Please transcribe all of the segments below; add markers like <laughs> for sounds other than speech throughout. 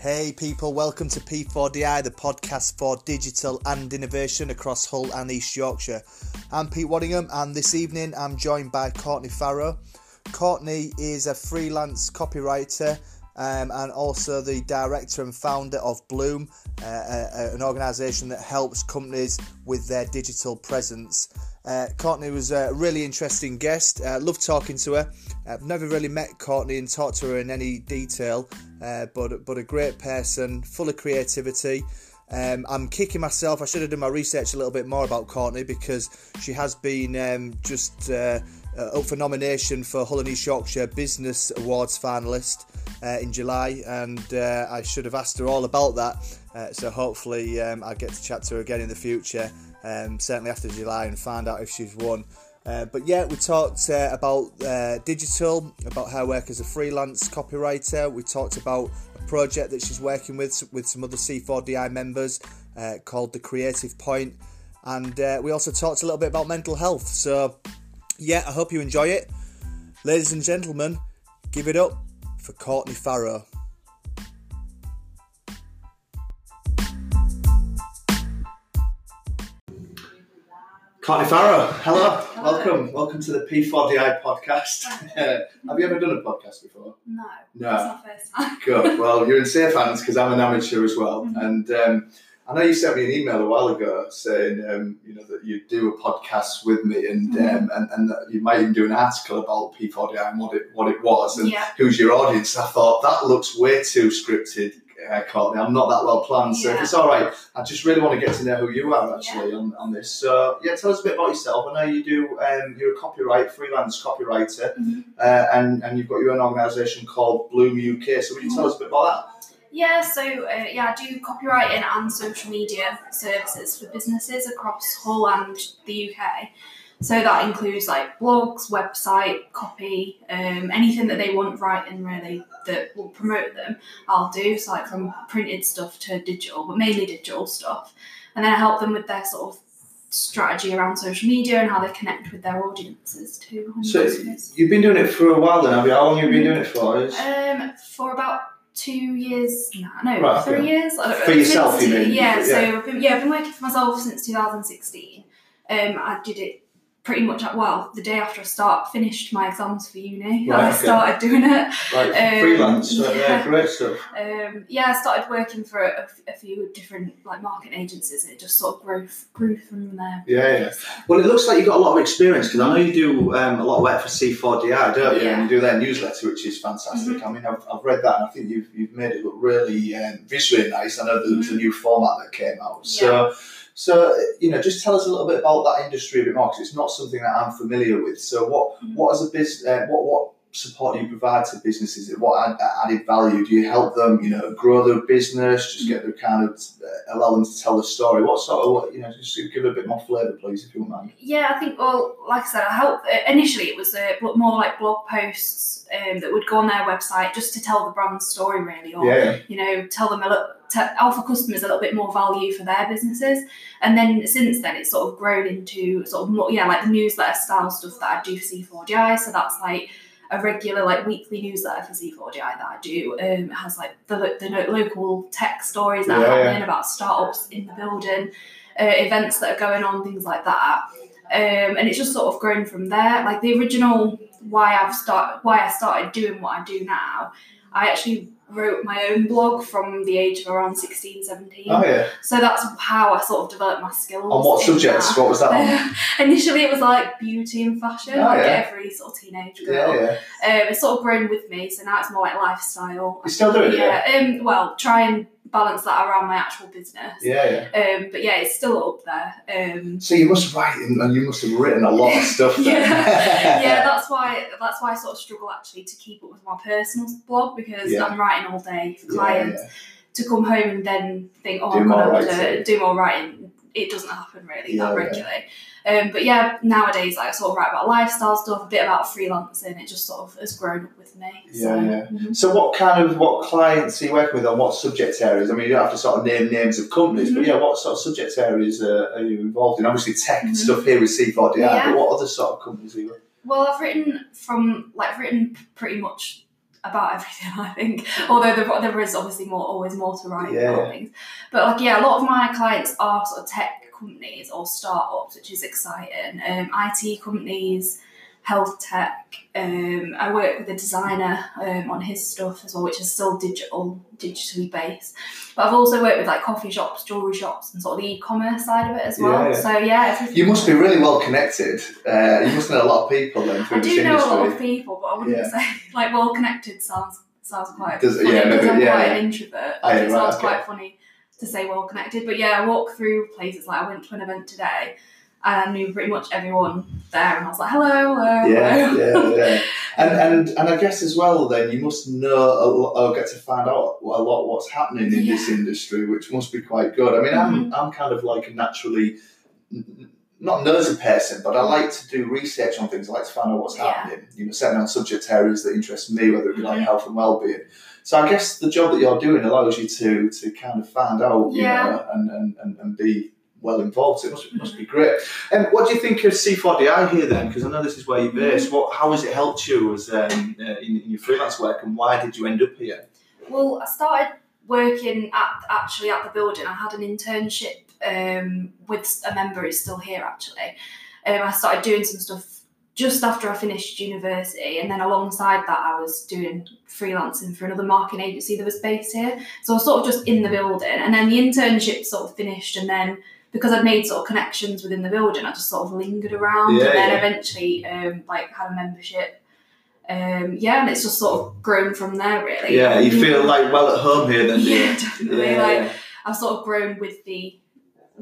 Hey people, welcome to P4DI, the podcast for digital and innovation across Hull and East Yorkshire. I'm Pete Waddingham, and this evening I'm joined by Courtney Farrow. Courtney is a freelance copywriter um, and also the director and founder of Bloom, uh, uh, an organisation that helps companies with their digital presence. Uh, Courtney was a really interesting guest. Uh, loved talking to her. I've never really met Courtney and talked to her in any detail, uh, but but a great person, full of creativity. Um, I'm kicking myself. I should have done my research a little bit more about Courtney because she has been um, just uh, uh, up for nomination for Hull and East Yorkshire Business Awards finalist uh, in July, and uh, I should have asked her all about that. Uh, so hopefully, um, I'll get to chat to her again in the future, um, certainly after July, and find out if she's won. Uh, but yeah, we talked uh, about uh, digital, about her work as a freelance copywriter. We talked about a project that she's working with with some other C4DI members uh, called The Creative Point, and uh, we also talked a little bit about mental health. So yeah, I hope you enjoy it, ladies and gentlemen. Give it up for Courtney Farrow. Courtney Farrow, hello, Hello. welcome, welcome to the P4DI podcast. <laughs> Have you ever done a podcast before? No, No. that's not first time. <laughs> Good. Well, you're in safe hands because I'm an amateur as well. Mhm. And um, I know you sent me an email a while ago saying, um, you know, that you do a podcast with me and Mhm. um, and, and that you might even do an article about P4DI and what it what it was and Yeah. who's your audience. I thought that looks way too scripted. Uh, Courtney, I'm not that well planned, so if it's all right, I just really want to get to know who you are actually on, on this. So yeah, tell us a bit about yourself. I know you do. Um, you're a copyright freelance copywriter, Mhm. uh, and and you've got your own organisation called Bloom UK. So would you tell us a bit about that? Yeah, so uh, yeah, I do copywriting and social media services for businesses across Hull and the UK. So that includes like blogs, website, copy, um, anything that they want writing really that will promote them. I'll do so like from printed stuff to digital, but mainly digital stuff, and then I help them with their sort of strategy around social media and how they connect with their audiences too. So customers. you've been doing it for a while then, have you? How long have you been doing it for? Um, for about two years now, no, Right, three years. I don't For know, yourself, you mean? Yeah, Yeah. so I've been, yeah, I've been working for myself since 2016. Um, I did it pretty much at well the day after I start finished my exams for uni. Right, I okay. started doing it. Like Um, freelance, yeah, yeah. great stuff. Um, yeah, I started working for a, a few different like marketing agencies, and it just sort of grew grew from there. Yeah, yeah. Well, it looks like you've got a lot of experience because I know you do um, a lot of work for C4DI, don't you? Yeah. And you do their newsletter, which is fantastic. I mean, I've, I've read that and I think you've, you've made it look really um, visually nice. I know there was a new format that came out. So, so you know, just tell us a little bit about that industry a bit more because it's not something that I'm familiar with. So, what Mhm. what as a business, uh, what what support do you provide to businesses? What added value do you help them? You know, grow their business, just get them kind of uh, allow them to tell the story. What sort of what, you know, just give it a bit more flavour, please, if you wouldn't mind. Yeah, I think, well, like I said, I helped. Initially, it was uh, more like blog posts um, that would go on their website just to tell the brand story, really, or, Yeah, you know, tell them a little, te- offer customers a little bit more value for their businesses. And then since then, it's sort of grown into sort of more, yeah, like the newsletter style stuff that I do for C4DI. So that's like a regular, like weekly newsletter for C4DI that I do. Um, it has like the, the local tech stories that Yeah, are yeah. about startups in the building, uh, events that are going on, things like that. Um, and it's just sort of grown from there. Like the original why I've start why I started doing what I do now, I actually wrote my own blog from the age of around 16, 17. Oh yeah. So that's how I sort of developed my skills. On what subjects? that. What was that? <laughs> Initially, it was like beauty and fashion, Oh, like yeah. every sort of teenage girl. yeah. Um, it's sort of grown with me, so now it's more like lifestyle. You still doing it? Yeah. Um, well, try and balance that around my actual business. Yeah, yeah. Um, but yeah, it's still up there. Um, So you must write and you must have written a lot of <laughs> stuff. Then. yeah, <laughs> yeah, that's why that's why I sort of struggle actually to keep up with my personal blog because Yeah. I'm writing all day for clients. yeah. To come home and then think, oh, Do I'm gonna writing. to do more writing. It doesn't happen really Yeah, that yeah. regularly. Um, but yeah, nowadays like, I sort of write about lifestyle stuff, a bit about freelancing. It just sort of has grown up with me. so, Yeah, yeah. mhm. So what kind of what clients are you working with on what subject areas? I mean, you don't have to sort of name names of companies, but Mhm. yeah, what sort of subject areas uh, are you involved in? Obviously, tech and Mhm. stuff here with C4DI, Yeah. but what other sort of companies are you with? Well, I've written from like I've written pretty much about everything. <laughs> I think, although there, there is obviously more, always more to write Yeah. about things. But like, yeah, a lot of my clients are sort of tech companies or startups, which is exciting. Um, IT companies, health tech. Um, I work with a designer um, on his stuff as well, which is still digital, digitally based. But I've also worked with like coffee shops, jewelry shops, and sort of the e-commerce side of it as well. Yeah, yeah. So yeah, You must be really well connected. Uh, you must know a lot of people then I do know a lot of people, but I wouldn't Yeah. say <laughs> like well connected sounds sounds quite Does- funny yeah, because maybe- I'm yeah, quite yeah. an introvert. Oh, it right, sounds okay. quite funny to say well connected, but yeah, I walk through places like I went to an event today and I knew pretty much everyone there, and I was like hello, hello, Yeah, hello. yeah, yeah. <laughs> And and and I guess as well, then you must know a lot, or get to find out a lot what's happening in this industry, which must be quite good. I mean, Mm-hmm. I'm I'm kind of like a naturally not nosy person, but I like to do research on things. I like to find out what's Yeah. happening. You know, certainly on subject areas that interest me, whether it be like Mhm. health and well-being. So I guess the job that you're doing allows you to to kind of find out, you Yeah. know, and, and, and, and be well involved. So it must, must be great. And what do you think of C4DI here then? Because I know this is where you're based. What, how has it helped you as um, uh, in, in your freelance work, and why did you end up here? Well, I started working at actually at the building. I had an internship um, with a member who's still here actually. Um, I started doing some stuff just after I finished university, and then alongside that, I was doing freelancing for another marketing agency that was based here. So I was sort of just in the building, and then the internship sort of finished, and then because I'd made sort of connections within the building, I just sort of lingered around, Yeah, and then yeah. eventually, um, like had a membership. Um, yeah, and it's just sort of grown from there, really. Yeah, you feel like well at home here then. <laughs> Yeah, definitely. Yeah, like. I've sort of grown with the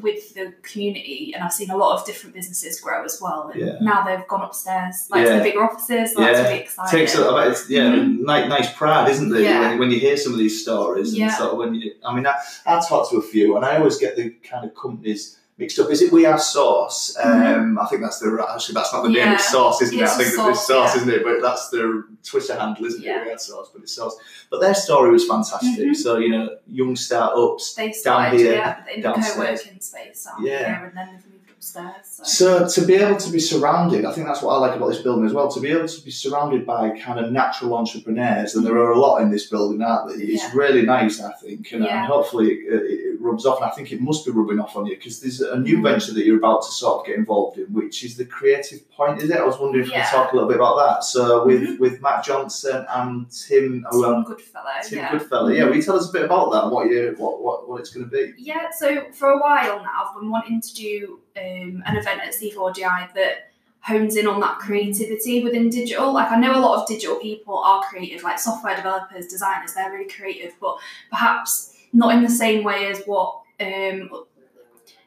with the community, and I've seen a lot of different businesses grow as well. And Yeah. now they've gone upstairs, like Yeah. to the bigger offices. So that's Yeah. really exciting. takes a, I bet it's, yeah, Mhm. nice, nice pride, isn't it? Yeah. When, when you hear some of these stories, and Yeah. sort of when you, I mean, I, I talk to a few, and I always get the kind of companies mixed up. Is it We Are Source? Um, I think that's the actually that's not the name. Mm-hmm. Yeah. It's Source, isn't It's it? I think just it's Source, Source, yeah. isn't it? But that's the Twitter handle, isn't Yeah. it? We Are Source, but it's Source. But their story was fantastic. Mhm. So you know, young startups. they started here, yeah, in the co-working space Yeah. and then they've moved upstairs. So. So to be able to be surrounded, I think that's what I like about this building as well. To be able to be surrounded by kind of natural entrepreneurs, and there are a lot in this building, aren't there? It's Yeah. really nice, I think, and, Yeah. and hopefully it, it rubs off. And I think it must be rubbing off on you because there's a new Mhm. venture that you're about to sort of get involved in, which is the Creative Point, is it? I was wondering if you Yeah. could talk a little bit about that. So with with Matt Johnson and Tim, Tim well, Goodfellow, Tim yeah. Goodfellow, yeah. Will you tell us a bit about that? and What you what what, what it's going to be? Yeah, so for a while now, I've been wanting to do um, an event at C4DI that hones in on that creativity within digital. Like, I know a lot of digital people are creative, like software developers, designers, they're really creative, but perhaps not in the same way as what. Um,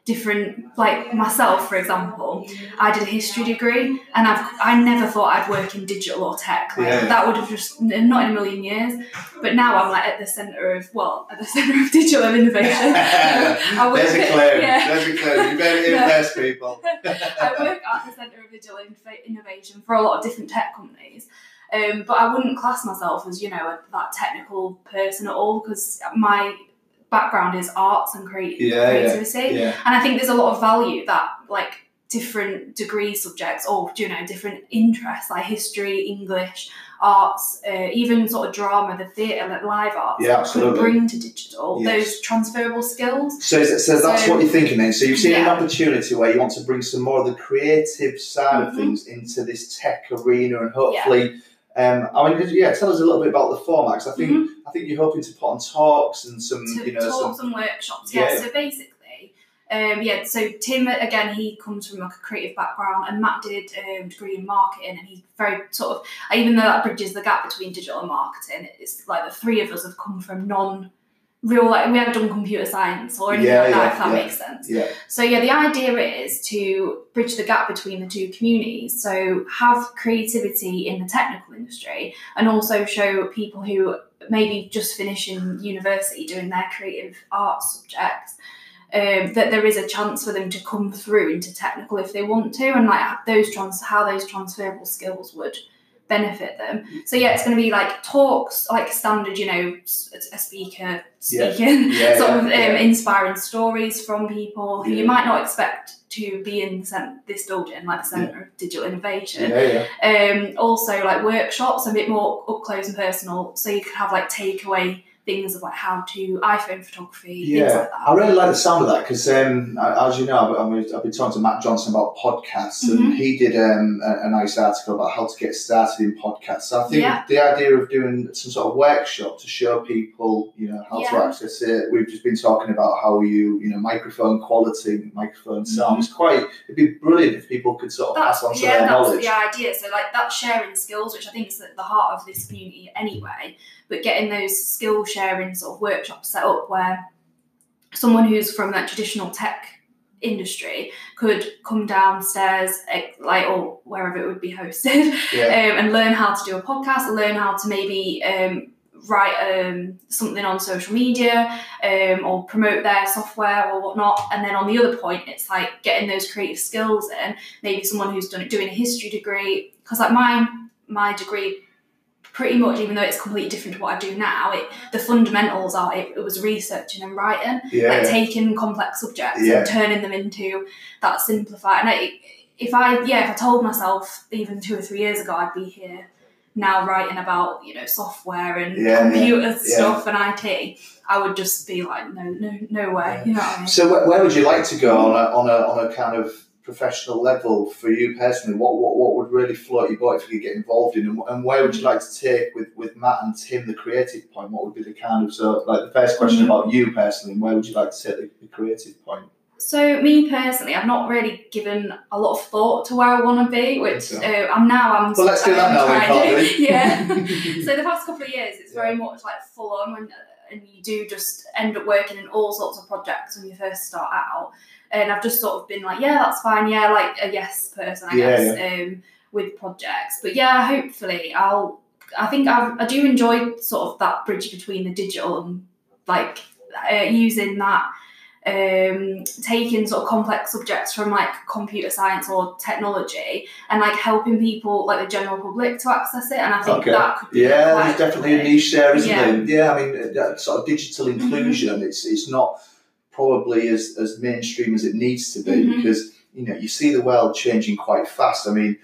different like myself for example i did a history degree and i've i never thought i'd work in digital or tech like Yeah. that would have just not in a million years but now i'm like at the center of well at the <laughs> center of digital innovation <laughs> I work There's a at- claim. yeah. There's a claim. You better <laughs> Yeah. invest, people. I work at the Centre of Digital Innovation for a lot of different tech companies. Um, but I wouldn't class myself as, you know, a, that technical person at all because my background is arts and creat- Yeah, yeah, creativity. Yeah. And I think there's a lot of value that, like, different degree subjects or, you know, different interests like history, English, arts, uh, even sort of drama, the theatre, like live arts, Yeah, could bring to digital Yes. those transferable skills. So, is it- so that's So- what you're thinking then. So you've seen an opportunity where you want to bring some more of the creative side of Mhm. things into this tech arena, and hopefully, um, I mean, yeah, tell us a little bit about the format. 'cause I think Mhm. I think you're hoping to put on talks and some, to you know, some and workshops. Yeah. Yeah. So basically, um, yeah. So Tim again, he comes from like a creative background, and Matt did um, a degree in marketing, and he's very sort of even though that bridges the gap between digital and marketing. It's like the three of us have come from non. Real like we haven't done computer science or anything Yeah, like that yeah, if that yeah. makes sense. yeah, So yeah, the idea is to bridge the gap between the two communities. So have creativity in the technical industry and also show people who maybe just finishing university doing their creative arts subjects um, that there is a chance for them to come through into technical if they want to, and like those trans how those transferable skills would benefit them. So yeah, it's going to be like talks, like standard, you know, a speaker speaking, Yeah, <laughs> sort yeah, of um, inspiring stories from people who you might not expect to be in the cent- this building, like the Centre of Digital Innovation. Yeah, yeah. Um, also like workshops, a bit more up close and personal, so you could have like takeaway things of like how to iPhone photography, things Yeah, like that. I really like the sound of that because, um, as you know, I've, I've been talking to Matt Johnson about podcasts, Mhm. and he did um, a, a nice article about how to get started in podcasts. So I think Yeah. the idea of doing some sort of workshop to show people, you know, how to access it. We've just been talking about how you, you know, microphone quality, microphone sound. Mhm. It's quite. It'd be brilliant if people could sort of That's, pass on some yeah, of their that's knowledge. the idea. So like that sharing skills, which I think is at the heart of this community anyway. But getting those skill sharing sort of workshops set up where someone who's from that traditional tech industry could come downstairs, eh, like or wherever it would be hosted, <laughs> Yeah. um, and learn how to do a podcast, learn how to maybe um, write um, something on social media um, or promote their software or whatnot. And then on the other point, it's like getting those creative skills in. Maybe someone who's done doing a history degree, because like my my degree. Pretty much, even though it's completely different to what I do now, it the fundamentals are it, it was researching and writing, yeah. like taking complex subjects Yeah. and turning them into that simplified. And I, if I, yeah, if I told myself even two or three years ago I'd be here now writing about you know software and Yeah, computer yeah. stuff and IT, I would just be like, no, no, no way. You know what I mean? So where, where would you like to go on a, on a on a kind of professional level for you personally? What what, what would really float your boat if you could get involved in, and, and where would you like to take with, with Matt and Tim the creative point? What would be the kind of so like the first question Mhm. about you personally, and where would you like to take the, the creative point? So me personally, I've not really given a lot of thought to where I want to be, which uh, I'm now. I'm. Well, let's do that now, then, can't we? <laughs> yeah. <laughs> so the past couple of years, it's very much like full on when and you do just end up working in all sorts of projects when you first start out. And I've just sort of been like, yeah, that's fine. Yeah, like a yes person, I Yeah, guess, Um, with projects. But yeah, hopefully I'll. I think I've, I do enjoy sort of that bridge between the digital and like uh, using that um, taking sort of complex subjects from like computer science or technology and like helping people like the general public to access it and I think Okay. that could be Yeah, there's definitely a niche there, isn't Yeah. there? Yeah, I mean, that sort of digital Mm-hmm. inclusion. It's it's not probably as, as mainstream as it needs to be Mhm. because you know you see the world changing quite fast. I mean,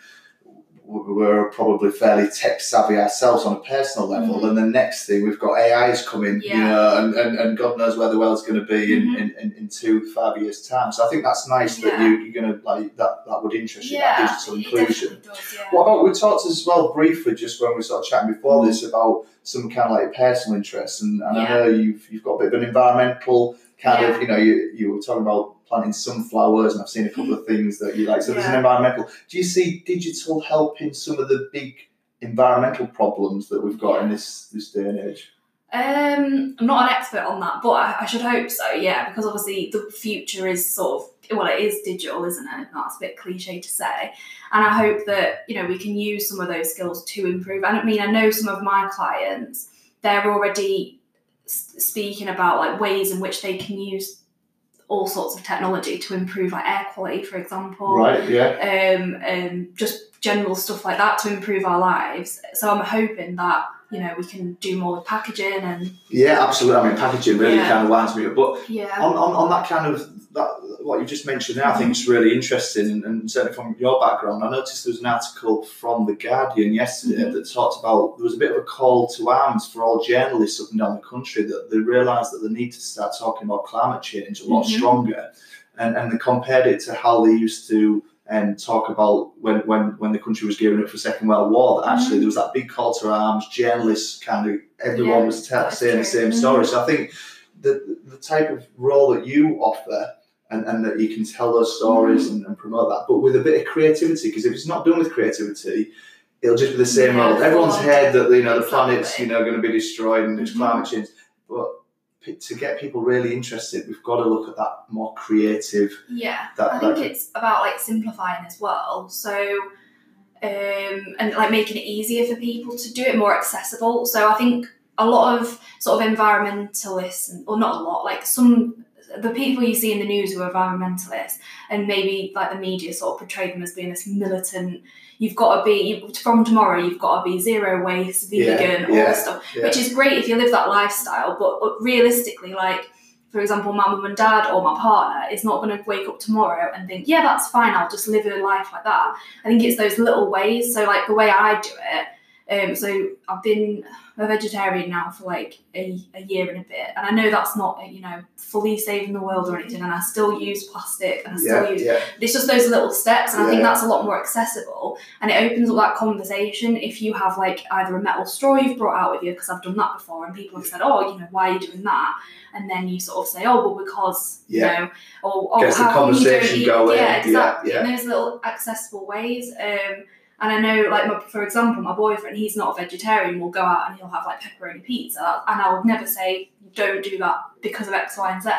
we're probably fairly tech savvy ourselves on a personal level, Mhm. and the next thing we've got AIs coming, you know, and, and, and God knows where the world's going to be in, Mhm. in, in, two five years time. So I think that's nice that you, you're going to like that. That would interest you. yeah that digital inclusion. does, yeah. What about we talked as well briefly just when we were sort of chatting before Mm. this about some kind of like personal interests and, and I know you've you've got a bit of an environmental kind of you know you you were talking about planting sunflowers and I've seen a couple of things that you like so there's an environmental do you see digital helping some of the big environmental problems that we've got in this this day and age Um, I'm not an expert on that, but I, I should hope so. Yeah, because obviously the future is sort of well, it is digital, isn't it? That's a bit cliche to say, and I hope that you know we can use some of those skills to improve. And I mean, I know some of my clients; they're already s- speaking about like ways in which they can use all sorts of technology to improve like air quality, for example right yeah um, and just general stuff like that to improve our lives. So I'm hoping that you know we can do more with packaging and yeah absolutely I mean packaging really Yeah. kind of winds me up but yeah, on, on, on that kind of that what you just mentioned there, I think it's really interesting, and, and certainly from your background, I noticed there was an article from the Guardian yesterday Mhm. that talked about there was a bit of a call to arms for all journalists up and down the country that they realised that they need to start talking about climate change a lot Mhm. stronger, and and they compared it to how they used to. And talk about when, when, when the country was gearing up for Second World War. That actually Mhm. there was that big call to arms. Journalists kind of everyone Yeah, was tell, that's saying the same Mhm. story. So I think the the type of role that you offer and, and that you can tell those stories Mm-hmm. and, and promote that, but with a bit of creativity. Because if it's not done with creativity, it'll just be the same Yeah, old. Everyone's heard that you know the planet's you know going to be destroyed and it's Mhm. climate change, but to get people really interested, we've got to look at that more creative. yeah. That, I think that it's about like simplifying as well. So um, and like making it easier for people to do it more accessible. So I think a lot of sort of environmentalists, and, or not a lot, like some the people you see in the news who are environmentalists and maybe like the media sort of portray them as being this militant you've got to be from tomorrow you've got to be zero waste vegan Yeah, all yeah, this stuff yeah. which is great if you live that lifestyle but, but realistically like for example my mum and dad or my partner is not going to wake up tomorrow and think yeah that's fine i'll just live a life like that i think it's those little ways so like the way i do it um, so I've been a vegetarian now for like a, a year and a bit, and I know that's not you know fully saving the world or anything, and I still use plastic and I still Yeah, use yeah, it's just those little steps, and I think Yeah. that's a lot more accessible, and it opens up that conversation. If you have like either a metal straw you've brought out with you, because I've done that before, and people have said, "Oh, you know, why are you doing that?" And then you sort of say, "Oh, well, because Yeah. you know, or oh, Gets how you don't conversation eat-" going, Yeah, yeah, exactly. yeah. In those little accessible ways. Um, and I know, like, my, for example, my boyfriend, he's not a vegetarian, will go out and he'll have like pepperoni pizza. And I would never say, don't do that because of X, Y, and Z.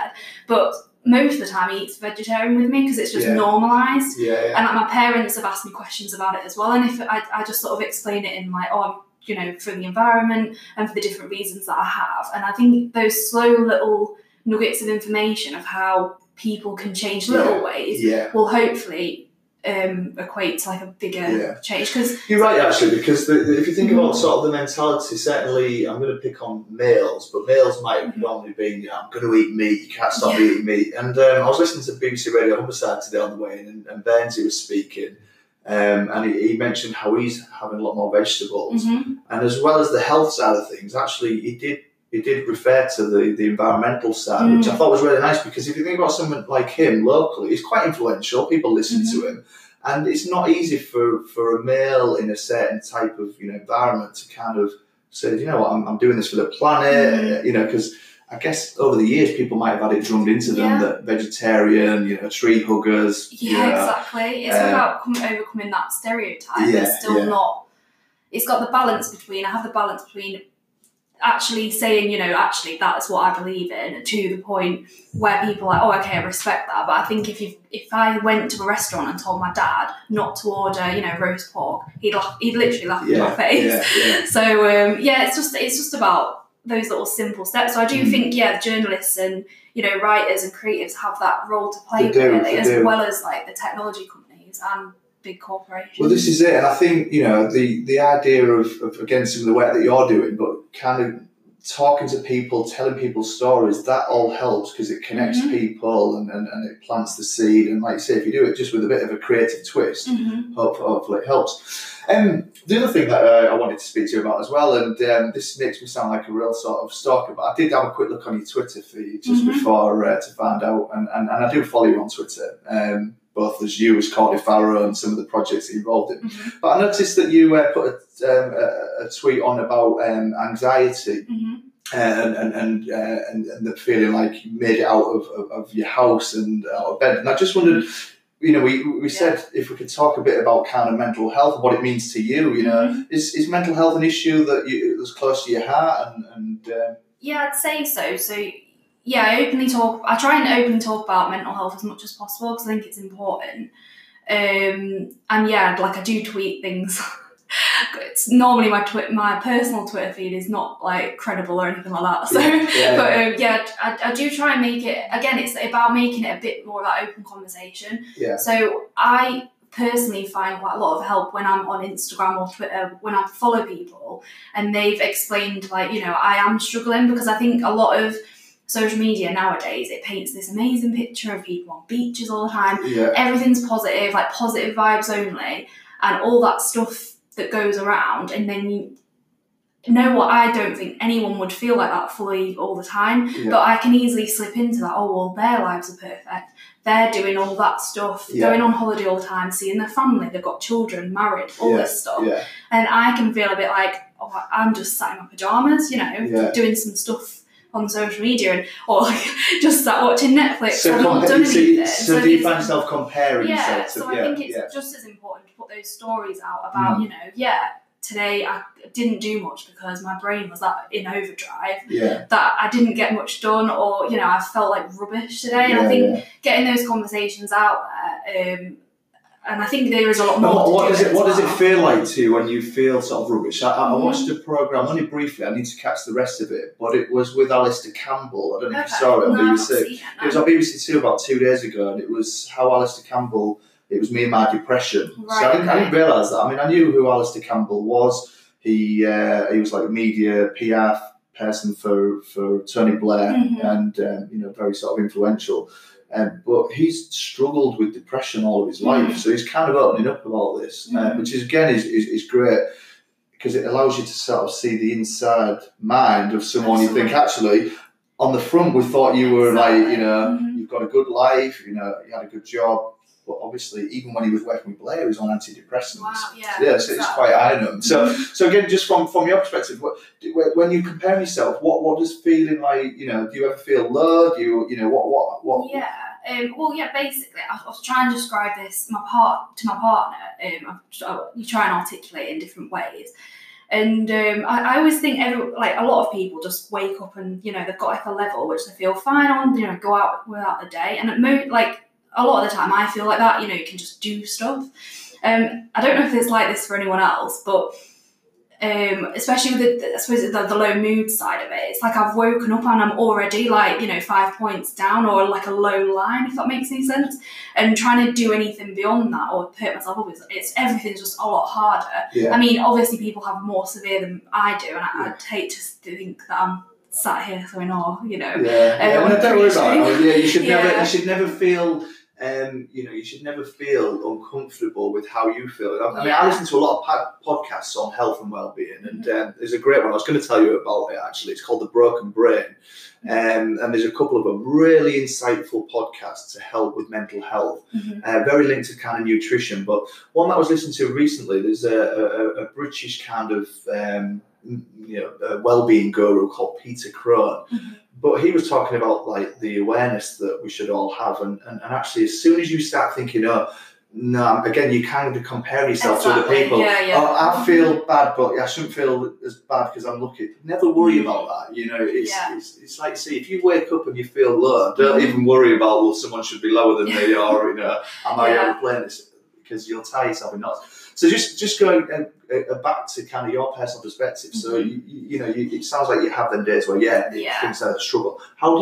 But most of the time, he eats vegetarian with me because it's just Yeah. normalised. yeah, yeah. And like, my parents have asked me questions about it as well. And if I, I just sort of explain it in like, oh, you know, for the environment and for the different reasons that I have. And I think those slow little nuggets of information of how people can change little ways yeah. will hopefully um, equate to like a bigger Yeah. change. Because You're right, actually, because the, the- if you think Mhm. about sort of the mentality, certainly I'm going to pick on males, but males might have Mhm. normally been, you know, I'm going to eat meat, you can't stop Yeah. eating meat. And um, I was listening to BBC Radio Humberside today on the way in, and, and Bernsey was speaking, um, and he, he mentioned how he's having a lot more vegetables. Mhm. And as well as the health side of things, actually, he did he did refer to the, the environmental side, which I Mm. thought was really nice because if you think about someone like him locally, he's quite influential. People listen Mm-hmm. to him, and it's not easy for, for a male in a certain type of you know environment to kind of say, you know what, I'm, I'm doing this for the planet, Mhm. you know, because. I guess over the years, people might have had it drummed into them Yeah. that vegetarian, you know, tree huggers, yeah, you know, exactly. It's um, about com- overcoming that stereotype. Yeah, It's still yeah. not. It's got the balance between. I have the balance between actually saying, you know, actually that's what I believe in, to the point where people are like, oh, okay, I respect that. But I think if you if I went to a restaurant and told my dad not to order, you know, roast pork, he'd laugh, he'd literally laugh in my face. yeah, yeah. <laughs> So um, yeah, it's just it's just about those little simple steps. So I do Mm. think yeah, journalists and you know writers and creatives have that role to play do, really, as do. well as like the technology companies and big corporations. Well, this is it, and I think you know the the idea of, of again some of the work that you're doing, but kind of talking to people, telling people stories, that all helps because it connects Mhm. people and, and, and it plants the seed. And like you say, if you do it just with a bit of a creative twist, Mhm. hope, hopefully it helps. Um, the other thing that uh, I wanted to speak to you about as well, and um, this makes me sound like a real sort of stalker, but I did have a quick look on your Twitter feed just Mhm. before uh, to find out, and, and, and I do follow you on Twitter, um, both as you, as Courtney Farrow, and some of the projects involved in. Mhm. But I noticed that you uh, put a, um, a, a tweet on about um, anxiety Mhm. and and and, uh, and and the feeling like you made it out of, of, of your house and out of bed. And I just wondered, you know, we, we said if we could talk a bit about kind of mental health and what it means to you. You know, Mhm. is, is mental health an issue that you, that's close to your heart? And and uh, Yeah, I'd say so. So yeah, I openly talk. I try and openly talk about mental health as much as possible because I think it's important. Um, and yeah, like I do tweet things. <laughs> it's normally my twi- my personal Twitter feed is not like credible or anything like that. <laughs> So, Yeah, yeah. but um, yeah, I, I do try and make it. Again, it's about making it a bit more of that open conversation. Yeah. So I personally find quite a lot of help when I'm on Instagram or Twitter when I follow people and they've explained like you know I am struggling because I think a lot of social media nowadays it paints this amazing picture of people on beaches all the time yeah, everything's positive like positive vibes only and all that stuff that goes around and then you know what I don't think anyone would feel like that fully all the time yeah, but I can easily slip into that. Oh well, their lives are perfect. They're doing all that stuff, Yeah. going on holiday all the time, seeing their family. They've got children, married, all this stuff, and I can feel a bit like, oh, I'm just sat in my pajamas, you know, doing some stuff on social media, and or <laughs> just sat watching Netflix. So, I've not done so, anything. so I do you find yourself comparing yeah, so I yeah, think it's yeah, just as important to put those stories out about, Mm. you know, yeah, today I didn't do much because my brain was that in overdrive yeah, that I didn't get much done or, you know, I felt like rubbish today. and I think yeah. getting those conversations out there, um, and I think there is a lot more. what, to what do does it what does it feel like to you when you feel sort of rubbish? I, I Mhm. watched a program only briefly. I need to catch the rest of it, but it was with Alastair Campbell. I don't know if you saw it on No, BBC. it, It was on BBC Two about two days ago, and it was how Alastair Campbell. It was me and my depression. so I didn't, okay. didn't realise that. I mean, I knew who Alastair Campbell was. He uh, he was like a media PR person for for Tony Blair, Mhm. and um, you know very sort of influential. Um, but he's struggled with depression all of his life, Mhm. so he's kind of opening up about this, uh, Mhm. which is again is, is, is great because it allows you to sort of see the inside mind of someone you think actually on the front we thought you were like you know Mhm. you've got a good life, you know you had a good job, but obviously even when he was working with Blair, he was on antidepressants. Wow, yeah. Yeah, so it's quite iron. So, so again, just from from your perspective, what, when- you compare yourself, what what does feeling like? You know, do you ever feel low? Do you you know what what what? Yeah. Um, well, yeah. Basically, I, I was trying to describe this my part to my partner. Um, I, you try and articulate it in different ways, and um, I, I always think every like a lot of people just wake up and you know they've got like a level which they feel fine on. You know, go out without the day, and at mo- like a lot of the time I feel like that. You know, you can just do stuff. Um, I don't know if it's like this for anyone else, but um, especially with the, I suppose the, the low mood side of it, it's like I've woken up and I'm already like, you know, five points down or like a low line, if that makes any sense. And trying to do anything beyond that or hurt myself up, it's, it's everything's just a lot harder. Yeah. I mean, obviously people have more severe than I do, and I, Yeah. I'd hate to think that I'm sat here going, oh, you know, Yeah, yeah. Um, no, don't worry about it. Yeah, you should <laughs> never you should never feel. Um, you know, you should never feel uncomfortable with how you feel. I, mean, I listen to a lot of pod- podcasts on health and well-being, and Mm-hmm. um, there's a great one. I was going to tell you about it actually. It's called The Broken Brain, um, and there's a couple of them really insightful podcasts to help with mental health. Mhm. uh, very linked to kind of nutrition. But one that I was listening to recently, there's a, a, a British kind of um, you know well-being guru called Peter Crone. Mhm. But he was talking about like the awareness that we should all have, and, and, and actually, as soon as you start thinking, oh, no, again, you kind of compare yourself to other people. Yeah, yeah. Oh, I feel bad, but I shouldn't feel as bad because I'm lucky. Never worry about that. You know, it's, Yeah. it's, it's like, see, if you wake up and you feel low, don't Mhm. even worry about, well, someone should be lower than me, <laughs> or, you know, am I Yeah. overplaying this? Because you'll tie yourself in knots. So just just going uh, uh, back to kind of your personal perspective. So, Mhm. you, you you know, you, it sounds like you have them days where, yeah, Yeah. things are a struggle. How